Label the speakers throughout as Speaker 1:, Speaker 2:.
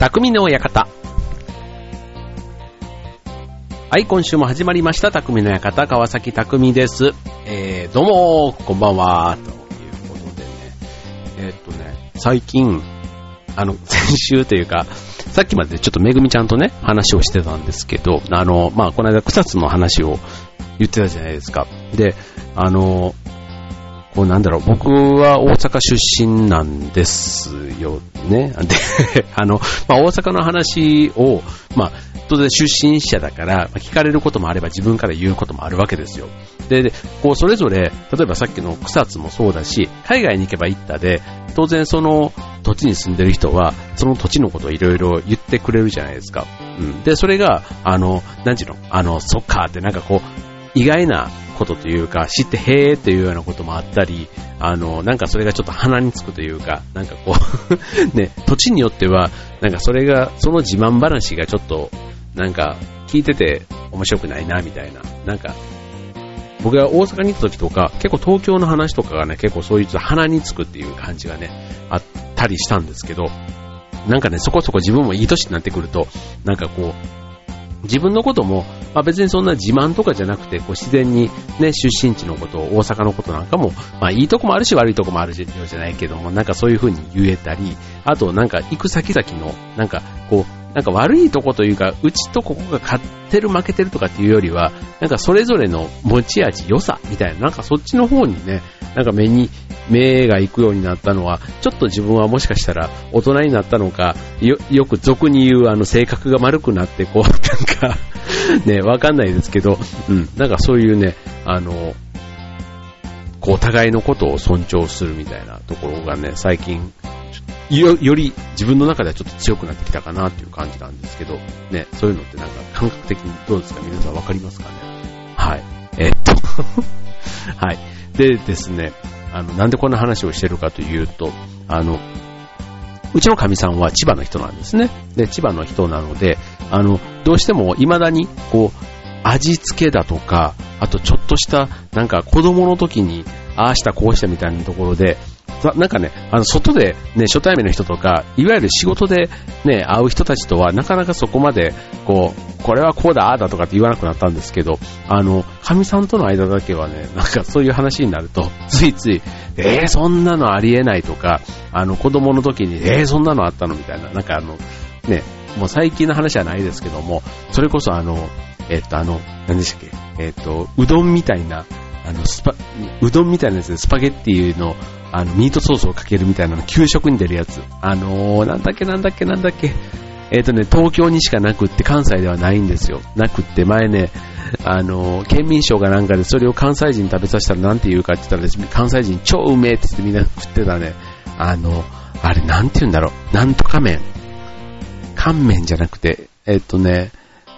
Speaker 1: 匠の館。はい、今週も始まりました、匠の館、川崎匠です。えー、どうも、こんばんは、ということでね。えーっとね、最近、あの、先週というか、さっきまでちょっとめぐみちゃんとね、話をしてたんですけど、あの、まあ、この間草津の話を言ってたじゃないですか。で、あの、こうなんだろう、僕は大阪出身なんですよね。で、あの、まあ、大阪の話を、まあ、当然出身者だから、聞かれることもあれば自分から言うこともあるわけですよ。で、こう、それぞれ、例えばさっきの草津もそうだし、海外に行けば行ったで、当然その土地に住んでる人は、その土地のことをいろいろ言ってくれるじゃないですか。うん。で、それが、あの、なんちゅうの、あの、そっかってなんかこう、意外なことというか、知ってへーっていうようなこともあったり、あの、なんかそれがちょっと鼻につくというか、なんかこう、ね、土地によっては、なんかそれが、その自慢話がちょっと、なんか聞いてて面白くないな、みたいな。なんか、僕が大阪に行った時とか、結構東京の話とかがね、結構そういう鼻につくっていう感じがね、あったりしたんですけど、なんかね、そこそこ自分もいい年になってくると、なんかこう、自分のことも、まあ、別にそんな自慢とかじゃなくて、こう自然にね、出身地のこと、大阪のことなんかも、まあいいとこもあるし悪いとこもある、ようじゃないけども、なんかそういう風に言えたり、あとなんか行く先々の、なんかこう、なんか悪いとこというか、うちとここが勝ってる負けてるとかっていうよりは、なんかそれぞれの持ち味、良さみたいな、なんかそっちの方にね、なんか目に、目が行くようになったのは、ちょっと自分はもしかしたら大人になったのか、よ、よく俗に言うあの性格が丸くなって、こう、なんか、ね、わかんないですけど、うん、なんかそういうね、あの、こう、お互いのことを尊重するみたいなところがね、最近、よ、より自分の中ではちょっと強くなってきたかなっていう感じなんですけど、ね、そういうのってなんか感覚的にどうですか？皆さんわかりますかね？はい。えっと、はい。でですね、あの、なんでこんな話をしてるかというと、あの、うちのかみさんは千葉の人なんですね。で、千葉の人なので、あの、どうしても未だに、こう、味付けだとか、あとちょっとした、なんか子供の時に、ああしたこうしたみたいなところで、なんかね、あの、外でね、初対面の人とか、いわゆる仕事でね、会う人たちとは、なかなかそこまで、こう、これはこうだ、ああだとかって言わなくなったんですけど、あの、神さんとの間だけはね、なんかそういう話になると、ついつい、えー、そんなのありえないとか、あの、子供の時に、えー、そんなのあったのみたいな、なんかあの、ね、もう最近の話はないですけども、それこそあの、えっと、あの、何でしたっけ、えっと、うどんみたいな、あの、スパ、うどんみたいなやつでスパゲッティの、あの、ミートソースをかけるみたいなの、給食に出るやつ。あのー、なんだっけなんだっけなんだっけ。えっ、とね、東京にしかなくって関西ではないんですよ。なくって前ね、あのー、県民賞がなんかでそれを関西人に食べさせたらなんて言うかって言ったら、関西人超うめえって言ってみんな食ってたね。あの、あれなんて言うんだろう。なんとか麺。乾麺じゃなくて、えっ、とね、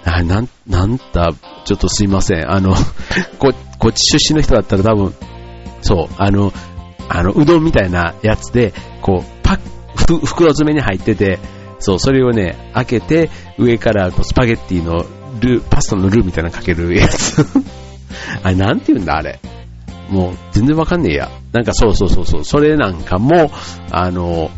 Speaker 1: あなん、なんだ、ちょっとすいません。あの、こ、こっち出身の人だったら多分、そう、あの、あの、うどんみたいなやつで、こう、パッ、ふ、袋詰めに入ってて、そう、それをね、開けて、上からこうスパゲッティのルー、パスタのルーみたいなのかけるやつ。あれ、なんて言うんだ、あれ。もう、全然わかんねえや。なんかそうそうそうそう、それなんかも、あの、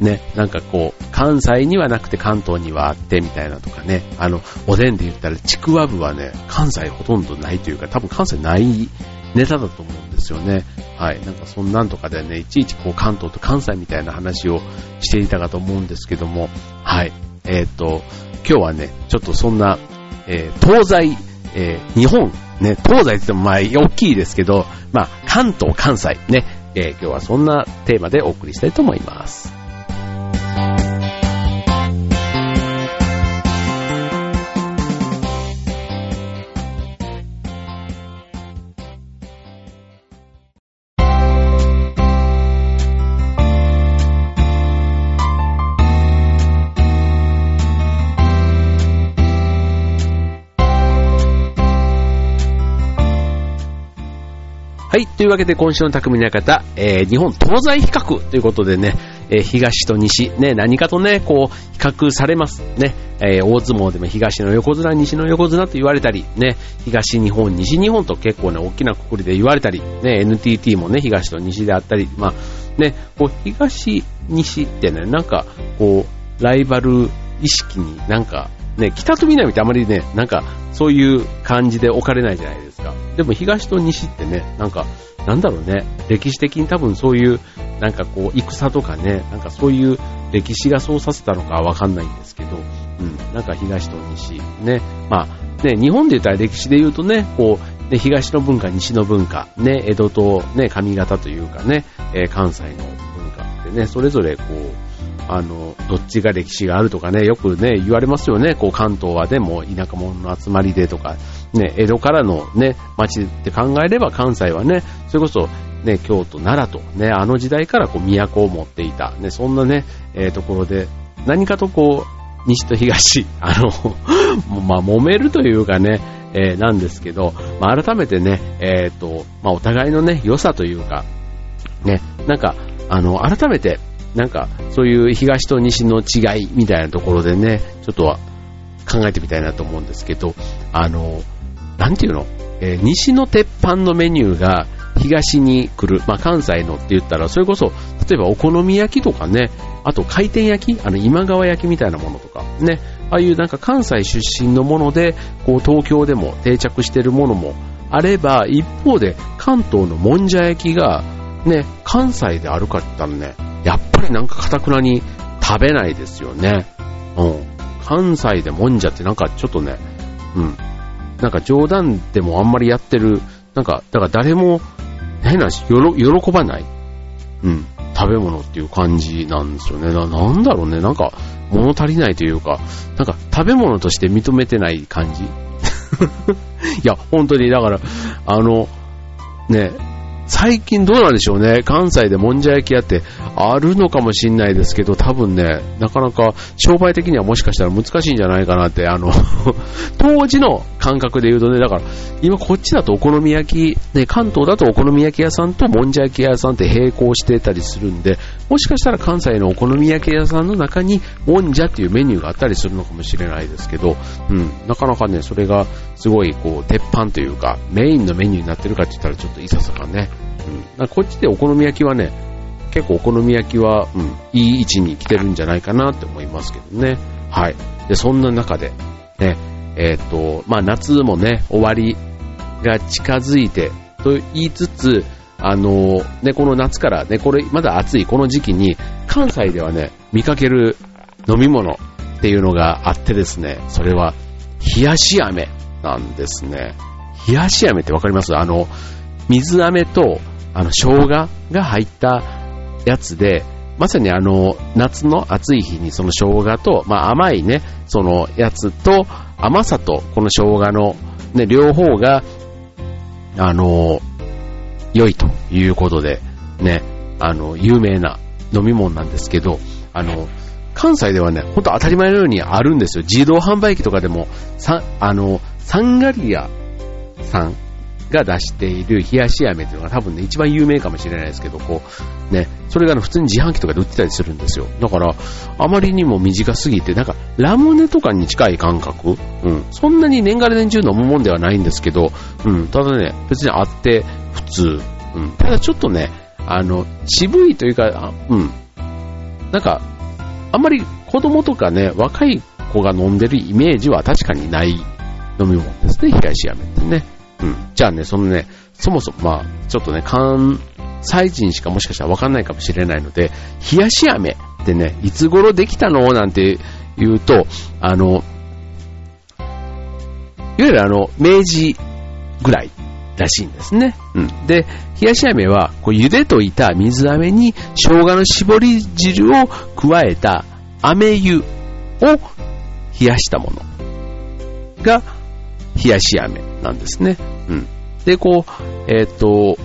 Speaker 1: ね、なんかこう、関西にはなくて関東にはあってみたいなとかね、あの、おでんで言ったらちくわぶはね、関西ほとんどないというか、多分関西ないネタだと思うんですよね。はい。なんかそんなんとかでね、いちいちこう関東と関西みたいな話をしていたかと思うんですけども、はい。えっ、と、今日はね、ちょっとそんな、えー東西、えー日本、ね、東西って言ってもまあ大きいですけど、まあ関東、関西ね、え今日はそんなテーマでお送りしたいと思います。はい。というわけで今週の匠の館、えー日本東西比較ということでね、えー東と西、ね、何かとね、こう、比較されます。ね、えー大相撲でも東の横綱、西の横綱と言われたり、ね、東日本、西日本と結構ね、大きなくくりで言われたり、ね、NTT もね、東と西であったり、まあ、ね、こう、東、西ってね、なんか、こう、ライバル意識になんか、ね、北と南ってあまりね、なんか、そういう感じで置かれないじゃないですか。でも東と西ってね、なんか、なんだろうね、歴史的に多分そういう、なんかこう、戦とかね、なんかそういう歴史がそうさせたのかわかんないんですけど、うん、なんか東と西、ね、まあ、ね、日本で言ったら歴史で言うとね、こう、ね、東の文化、西の文化、ね、江戸とね、上方というかね、えー、関西の文化ってね、それぞれこう、あの、どっちが歴史があるとかね、よくね、言われますよね。こう、関東はでも田舎者の集まりでとか、ね、江戸からのね、町って考えれば関西はね、それこそ、ね、京都、奈良と、ね、あの時代からこう、都を持っていた、ね、そんなね、えー、ところで、何かとこう、西と東、あの まあ、揉めるというかね、えー、なんですけど、まあ、改めてね、えっ、ー、と、まあ、お互いのね、良さというか、ね、なんか、あの、改めて、なんか、そういう東と西の違いみたいなところでね、ちょっと考えてみたいなと思うんですけど、あの、なんていうの、えー、西の鉄板のメニューが東に来る、まあ、関西のって言ったら、それこそ、例えばお好み焼きとかね、あと回転焼き、あの今川焼きみたいなものとか、ね、ああいうなんか関西出身のもので、こう東京でも定着してるものもあれば、一方で関東のもんじゃ焼きが、ね、関西であるかって言ったらね、やっぱりなんかかたくなに食べないですよね。うん。関西でもんじゃってなんかちょっとね、うん。なんか冗談でもあんまりやってる、なんか、だから誰も変なし、喜ばない、うん、食べ物っていう感じなんですよね。ななんだろうね、なんか物足りないというか、なんか食べ物として認めてない感じ。いや、本当に、だから、あの、ね、最近どうなんでしょうね。関西でもんじゃ焼き屋ってあるのかもしんないですけど、多分ね、なかなか商売的にはもしかしたら難しいんじゃないかなって、あの 当時の感覚で言うとね、だから、今こっちだとお好み焼き、ね、関東だとお好み焼き屋さんともんじゃ焼き屋さんって並行してたりするんで、もしかしたら関西のお好み焼き屋さんの中にもんじゃっていうメニューがあったりするのかもしれないですけど、うん、なかなかね、それがすごいこう、鉄板というか、メインのメニューになってるかって言ったらちょっといささかね、うん、こっちでお好み焼きはね、結構お好み焼きは、うん、いい位置に来てるんじゃないかなって思いますけどね。はい。で、そんな中で、ね、えっ、ー、と、まあ夏もね、終わりが近づいて、と言いつつ、あの、ね、この夏からね、これ、まだ暑いこの時期に、関西ではね、見かける飲み物っていうのがあってですね、それは、冷やし飴なんですね。冷やし飴ってわかります？あの、水飴と、あの、生姜が入ったやつで、まさにあの、夏の暑い日にその生姜と、まあ甘いね、そのやつと、甘さとこの生姜のね、両方が、あの、良いということで、ね、あの、有名な飲み物なんですけど、あの、関西ではね、ほんと当たり前のようにあるんですよ。自動販売機とかでも、さ、あの、サンガリアさんが出している冷やし飴っていうのが多分ね、一番有名かもしれないですけど、こう、ね、それが、ね、普通に自販機とかで売ってたりするんですよ。だから、あまりにも短すぎて、なんか、ラムネとかに近い感覚うん。そんなに年がら年中飲むもんではないんですけど、うん。ただね、別にあって普通。うん。ただちょっとね、あの、渋いというか、うん。なんか、あんまり子供とかね、若い子が飲んでるイメージは確かにない飲み物ですね、冷やし飴ってね。うん。じゃあね、そのね、そもそも、まあ、ちょっとね、関西人しかもしかしたらわかんないかもしれないので、冷やし飴ってね、いつ頃できたのなんて言うと、あの、いわゆるあの、明治ぐらいらしいんですね。うん。で、冷やし飴は、こう茹でといた水飴に生姜の絞り汁を加えた飴湯を冷やしたものが冷やし飴なんですね。うん。で、こう、えっ、ー、と、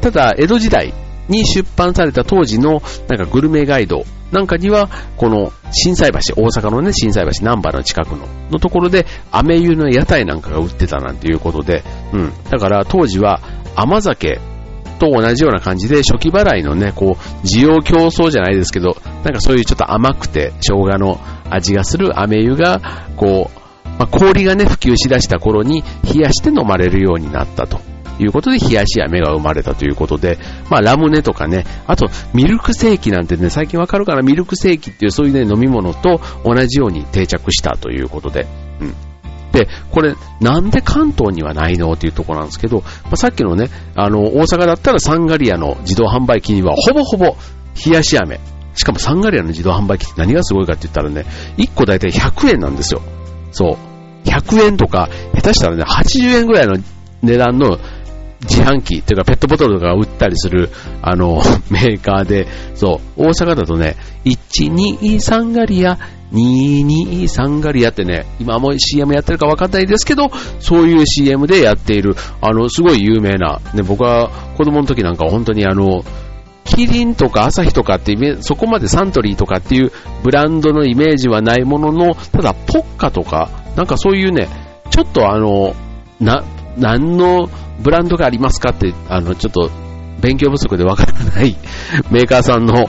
Speaker 1: ただ、江戸時代に出版された当時のなんかグルメガイドなんかには、この震災橋、大阪のね、震災橋、南波の近くの、のところで、飴湯の屋台なんかが売ってたなんていうことで、うん。だから当時は甘酒と同じような感じで、初期払いのね、こう、需要競争じゃないですけど、なんかそういうちょっと甘くて、生姜の味がする飴湯が、こう、まあ、氷がね、普及しだした頃に冷やして飲まれるようになったということで冷やし飴が生まれたということで、まあラムネとかね、あとミルクセーキなんてね、最近わかるかな？ミルクセーキっていうそういうね、飲み物と同じように定着したということで、うん。で、これ、なんで関東にはないのっていうところなんですけど、まあ、さっきのね、あの、大阪だったらサンガリアの自動販売機にはほぼほぼ冷やし飴。しかもサンガリアの自動販売機って何がすごいかって言ったらね、1個だいたい100円なんですよ。そう。100円とか、下手したらね、80円ぐらいの値段の自販機っていうかペットボトルとか売ったりするあの メーカーで、そう、大阪だとね、123ガリア、223ガリアってね、今も CM やってるか分かんないですけど、そういう CM でやっている、あの、すごい有名な、ね、僕は子供の時なんか本当にあの、キリンとかアサヒとかってそこまでサントリーとかっていうブランドのイメージはないものの、ただポッカとか、なんかそういうね、ちょっとあの、な、何のブランドがありますかって、あの、ちょっと勉強不足でわからない メーカーさんの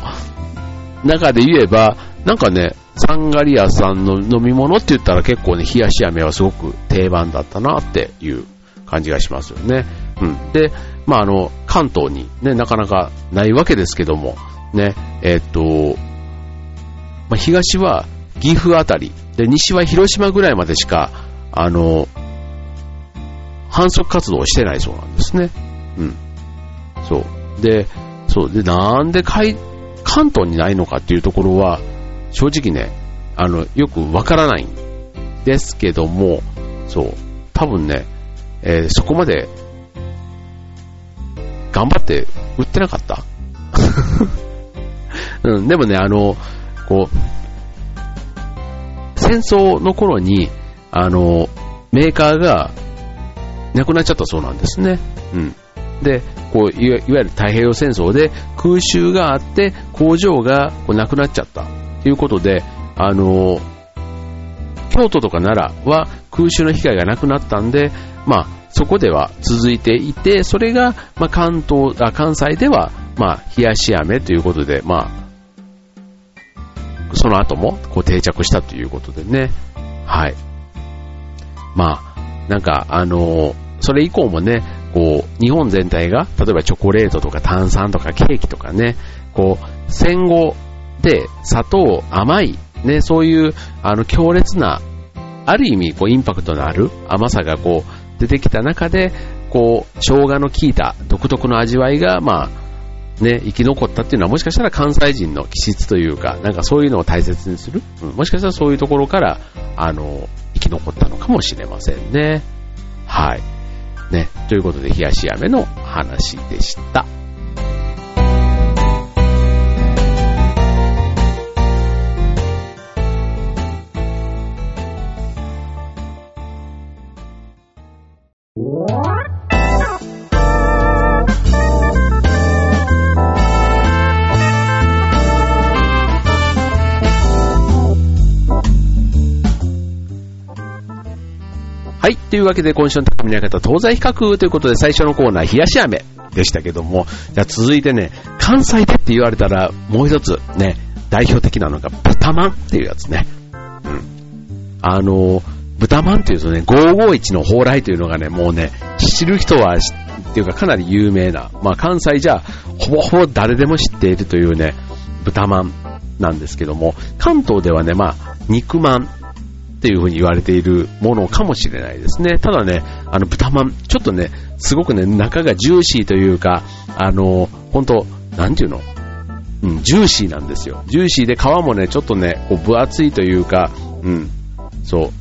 Speaker 1: 中で言えば、なんかね、サンガリアさんの飲み物って言ったら結構ね、冷やし飴はすごく定番だったなっていう感じがしますよね。うん。で、まあ、あの、関東にね、なかなかないわけですけども、ね、えー、っと、まあ、東は岐阜あたり、で、西は広島ぐらいまでしか、あの、反則活動をしてないそうなんですね。うん。そう。で、そう。で、なんで関東にないのかっていうところは、正直ね、あの、よくわからないんですけども、そう。多分ね、えー、そこまで、頑張って売ってなかった うん、でもね、あの、こう、戦争の頃に、あの、メーカーがなくなっちゃったそうなんですね。うん。で、こういわゆる太平洋戦争で空襲があって工場がこうなくなっちゃったということで、あの、京都とか奈良は空襲の被害がなくなったんで、まあ、そこでは続いていて、それが、まあ、関東、あ関西では、まあ、冷やし飴ということで、まあ、その後もこう定着したということでね。はい。まあ、なんか、あのー、それ以降もね、こう、日本全体が、例えばチョコレートとか炭酸とかケーキとかね、こう、戦後で砂糖甘い、ね、そういう、あの、強烈な、ある意味、こう、インパクトのある甘さがこう、出てきた中で、こう、生姜の効いた独特の味わいが、まあ、ね、生き残ったっていうのはもしかしたら関西人の気質というか、なんかそういうのを大切にする、うん、もしかしたらそういうところから、あの、生き残ったのかもしれませんね。はい。ね、ということで、冷やし飴の話でした。というわけで、今週の高見の方、東西比較ということで、最初のコーナー、冷やし飴でしたけども、じゃあ続いてね、関西でって言われたら、もう一つ、ね、代表的なのが、豚まんっていうやつね。うん。あの、豚まんっていうとね、551の蓬莱というのがね、もうね、知る人は、っていうかかなり有名な、まあ関西じゃ、ほぼほぼ誰でも知っているというね、豚まんなんですけども、関東ではね、まあ、肉まんっていう風に言われているものかもしれないですね。ただね、あの豚まん、ちょっとね、すごくね、中がジューシーというか、あの、本当なんていうの？うん、ジューシーなんですよ。ジューシーで皮もね、ちょっとね、こう分厚いというか、うん、そう。っ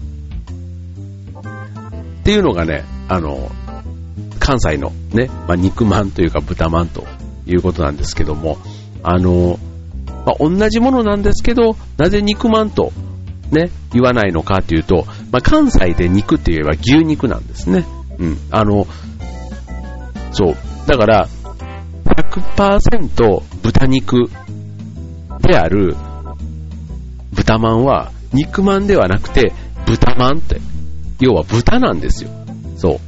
Speaker 1: ていうのがね、あの、関西のね、まあ、肉まんというか豚まんということなんですけども、あの、まあ、同じものなんですけど、なぜ肉まんとね、言わないのかというと、まあ、関西で肉って言えば牛肉なんですね。うん。あの、そう。だから、100%豚肉である豚まんは肉まんではなくて豚まんって、要は豚なんですよ。そう。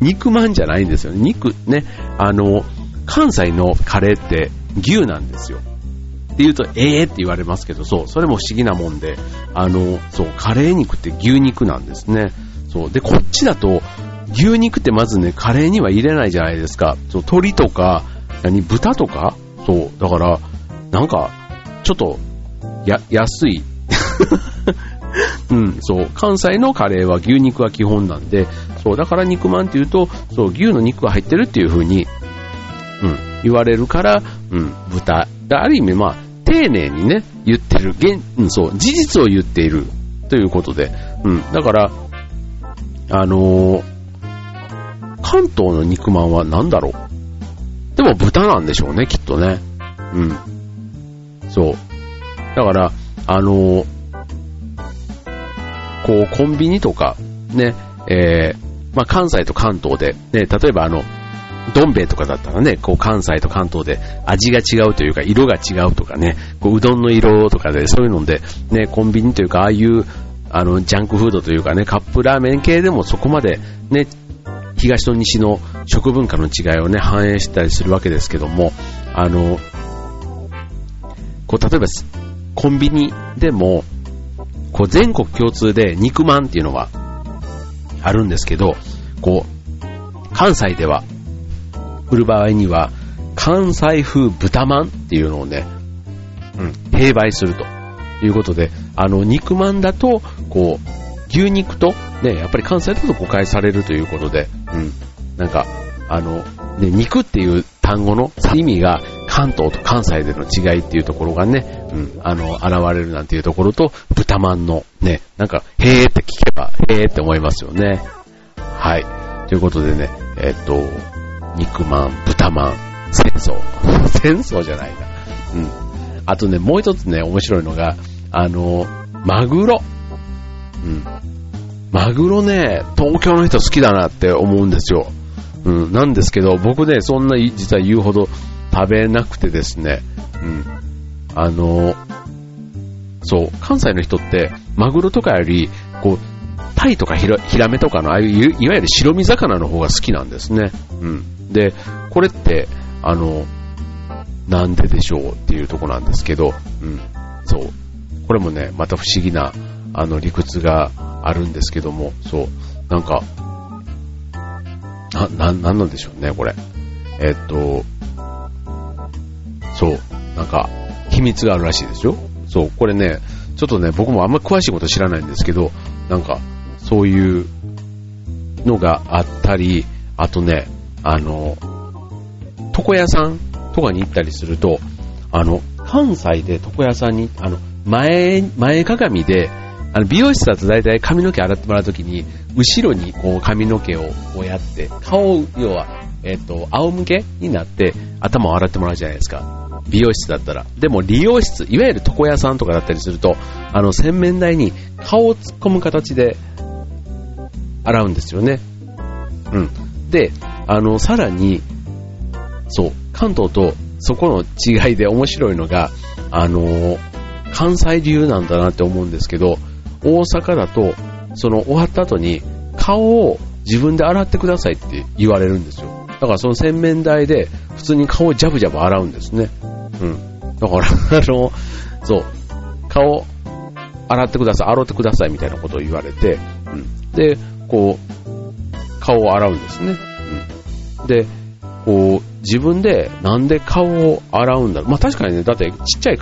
Speaker 1: 肉まんじゃないんですよね。肉ね、あの、関西のカレーって牛なんですよ。って言うと、ええー、って言われますけど、そう、それも不思議なもんで、あの、そう、カレー肉って牛肉なんですね。そう、で、こっちだと、牛肉ってまずね、カレーには入れないじゃないですか。そう、鶏とか、何、豚とか？そう、だから、なんか、ちょっと、や、安い。うん、そう、関西のカレーは牛肉が基本なんで、そう、だから肉まんって言うと、そう、牛の肉が入ってるっていう風に、うん、言われるから、うん、豚。ある意味、まあ、丁寧にね、言ってる、現、うん、そう、事実を言っているということで、うん、だから、あのー、関東の肉まんは何だろうでも豚なんでしょうね、きっとね。うん。そう。だから、あのー、こう、コンビニとか、ね、えー、まあ、関西と関東で、ね、例えばあの、どん兵衛とかだったらね、こう関西と関東で味が違うというか色が違うとかね、こううどんの色とかでそういうので、ね、コンビニというかああいうあのジャンクフードというかね、カップラーメン系でもそこまでね、東と西の食文化の違いをね、反映したりするわけですけども、あの、こう例えばコンビニでも、こう全国共通で肉まんっていうのはあるんですけど、こう、関西では売る場合には、関西風豚まんっていうのをね、うん、併売するということで、あの、肉まんだと、こう、牛肉と、ね、やっぱり関西だと誤解されるということで、うん、なんか、あの、ね、肉っていう単語の意味が関東と関西での違いっていうところがね、うん、あの、現れるなんていうところと、豚まんのね、なんか、へーって聞けば、へーって思いますよね。はい。ということでね、えっと、肉まん、豚まん、戦争。戦争じゃないな。うん。あとね、もう一つね、面白いのが、あの、マグロ。うん。マグロね、東京の人好きだなって思うんですよ。うん。なんですけど、僕ね、そんな実は言うほど食べなくてですね、うん。あの、そう、関西の人って、マグロとかより、こう、タイとかヒラヒラメとかの、ああいう、いわゆる白身魚の方が好きなんですね。うん。で、これって、あの、なんででしょうっていうとこなんですけど、うん、そう。これもね、また不思議な、あの、理屈があるんですけども、そう。なんか、な、な、なんなんでしょうね、これ。えっと、そう。なんか、秘密があるらしいですよ。そう。これね、ちょっとね、僕もあんま詳しいこと知らないんですけど、なんか、そういうのがあったり、あとね、あの、床屋さんとかに行ったりすると、あの、関西で床屋さんに、あの、前、前鏡で、あの、美容室だと大体髪の毛洗ってもらうときに、後ろにこう髪の毛をこうやって、顔を、要は、えっ、と、仰向けになって頭を洗ってもらうじゃないですか。美容室だったら。でも理容室、いわゆる床屋さんとかだったりすると、あの、洗面台に顔を突っ込む形で洗うんですよね。うん。で、あの、さらに、そう、関東とそこの違いで面白いのが、あの、関西流なんだなって思うんですけど、大阪だと、その終わった後に顔を自分で洗ってくださいって言われるんですよ。だからその洗面台で普通に顔をジャブジャブ洗うんですね。うん。だから、あの、そう、顔洗ってください、洗ってくださいみたいなことを言われて、うん。で、こう、顔を洗うんですね。で、こう、自分でなんで顔を洗うんだろう。まあ確かにね、だってちっちゃい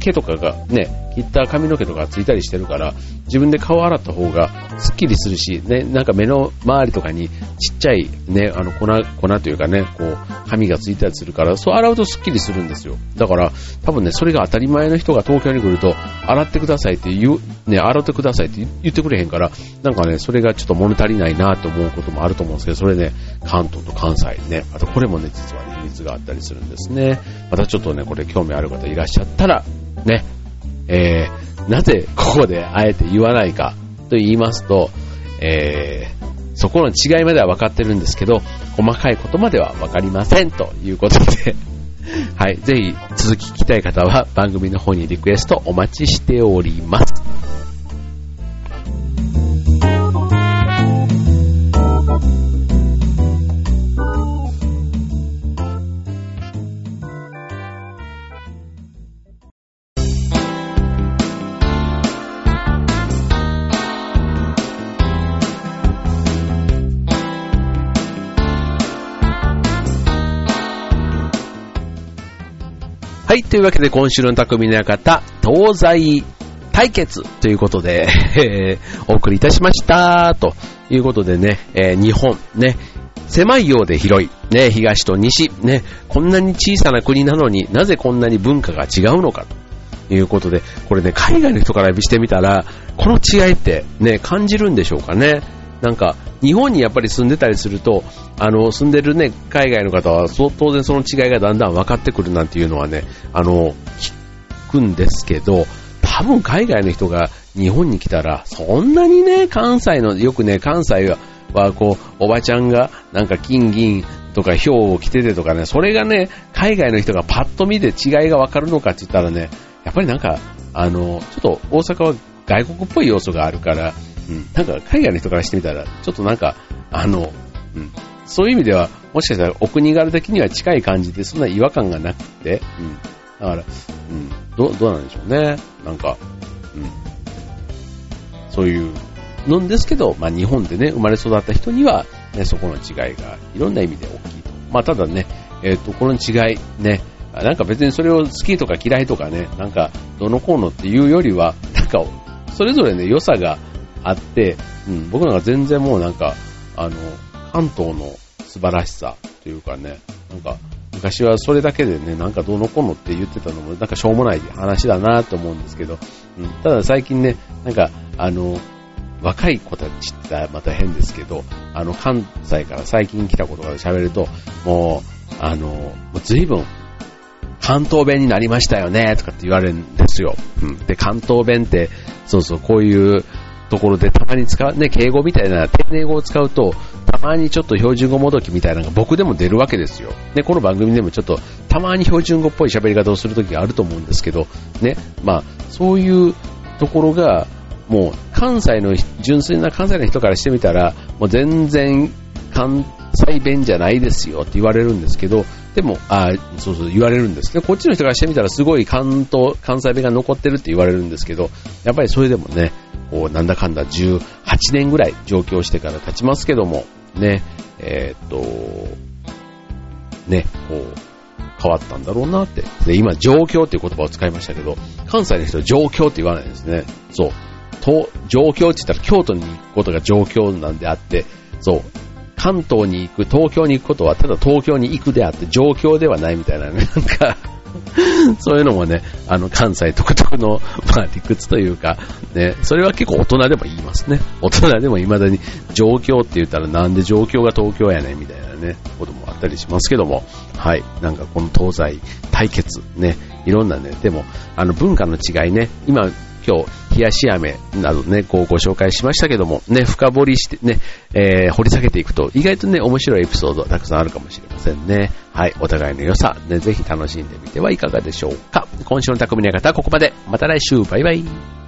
Speaker 1: 毛とかがね、切った髪の毛とかついたりしてるから、自分で顔洗った方がスッキリするし、ね、なんか目の周りとかにちっちゃいね、あの粉、粉というかね、こう、髪がついたりするから、そう洗うとスッキリするんですよ。だから、多分ね、それが当たり前の人が東京に来ると、洗ってくださいって言う、ね、洗ってくださいって言ってくれへんから、なんかね、それがちょっと物足りないなと思うこともあると思うんですけど、それね、関東と関西ね、あとこれもね、実はね、秘密があったりするんですね。またちょっとね、これ興味ある方いらっしゃったら、ね、えー、なぜここであえて言わないかと言いますと、えー、そこの違いまでは分かってるんですけど、細かいことまでは分かりませんということではい、ぜひ続き聞きたい方は番組の方にリクエストお待ちしております。はい、というわけで今週の匠の館、東西対決ということで、えー、お送りいたしました。ということでね、えー日本、ね、狭いようで広い、ね、東と西、ね、こんなに小さな国なのになぜこんなに文化が違うのかということで、これね、海外の人からしてみたら、この違いってね、感じるんでしょうかね。なんか、日本にやっぱり住んでたりすると、あの、住んでるね、海外の方は、そ当然その違いがだんだん分かってくるなんていうのはね、あの、聞くんですけど、多分海外の人が日本に来たら、そんなにね、関西の、よくね、関西は、はこう、おばちゃんが、なんか金銀とか票を着ててとかね、それがね、海外の人がパッと見て違いが分かるのかって言ったらね、やっぱりなんか、あの、ちょっと大阪は外国っぽい要素があるから、うん、なんか海外の人からしてみたら、ちょっとなんか、あの、うん、そういう意味では、もしかしたらお国柄的には近い感じで、そんな違和感がなくて、うん、だから、うん、どう、どうなんでしょうね。なんか、うん、そういうのですけど、まあ日本でね、生まれ育った人には、ね、そこの違いがいろんな意味で大きいと。まあただね、えっ、と、この違い、ね、なんか別にそれを好きとか嫌いとかね、なんかどのこうのっていうよりは、なんか、それぞれね、良さがあって、うん、僕なんか全然もうなんか、あの、関東の素晴らしさというかね、なんか、昔はそれだけでね、なんかどうのこうのって言ってたのも、なんかしょうもない話だなと思うんですけど、うん、ただ最近ね、なんか、あの、若い子たちってまた変ですけど、あの、関西から最近来たことから喋ると、もう、あの、もう随分、関東弁になりましたよね、とかって言われるんですよ。うん。で、関東弁って、そうそう、こういうところでたまに使う、ね、敬語みたいな丁寧語を使うと、たまにちょっと標準語もどきみたいなのが僕でも出るわけですよ。で、この番組でもちょっと、たまに標準語っぽい喋り方をするときがあると思うんですけど、ね、まあ、そういうところが、もう、関西の、純粋な関西の人からしてみたら、もう全然、関西弁じゃないですよって言われるんですけど、でも、あそうそう言われるんですね。こっちの人からしてみたらすごい関東、関西弁が残ってるって言われるんですけど、やっぱりそれでもね、こう、なんだかんだ18年ぐらい上京してから経ちますけども、ね、えーっと、ね、こう、変わったんだろうなって。で、今、状況っていう言葉を使いましたけど、関西の人は状況って言わないですね。そう。と、状況って言ったら京都に行くことが状況なんであって、そう。関東に行く、東京に行くことはただ東京に行くであって状況ではないみたいなね、なんか、そういうのもね、あの、関西独特の、まあ、理屈というか、ね、それは結構大人でも言いますね。大人でも未だに、状況って言ったらなんで状況が東京やねんみたいなね、こともあったりしますけども、はい、なんかこの東西対決、ね、いろんなね、でも、あの、文化の違いね、今、今日、冷やし飴などね、こうご紹介しましたけども、ね、深掘りしてね、えー掘り下げていくと、意外とね、面白いエピソードたくさんあるかもしれませんね。はい、お互いの良さ、ね、ぜひ楽しんでみてはいかがでしょうか。今週の匠の方はここまで。また来週、バイバイ。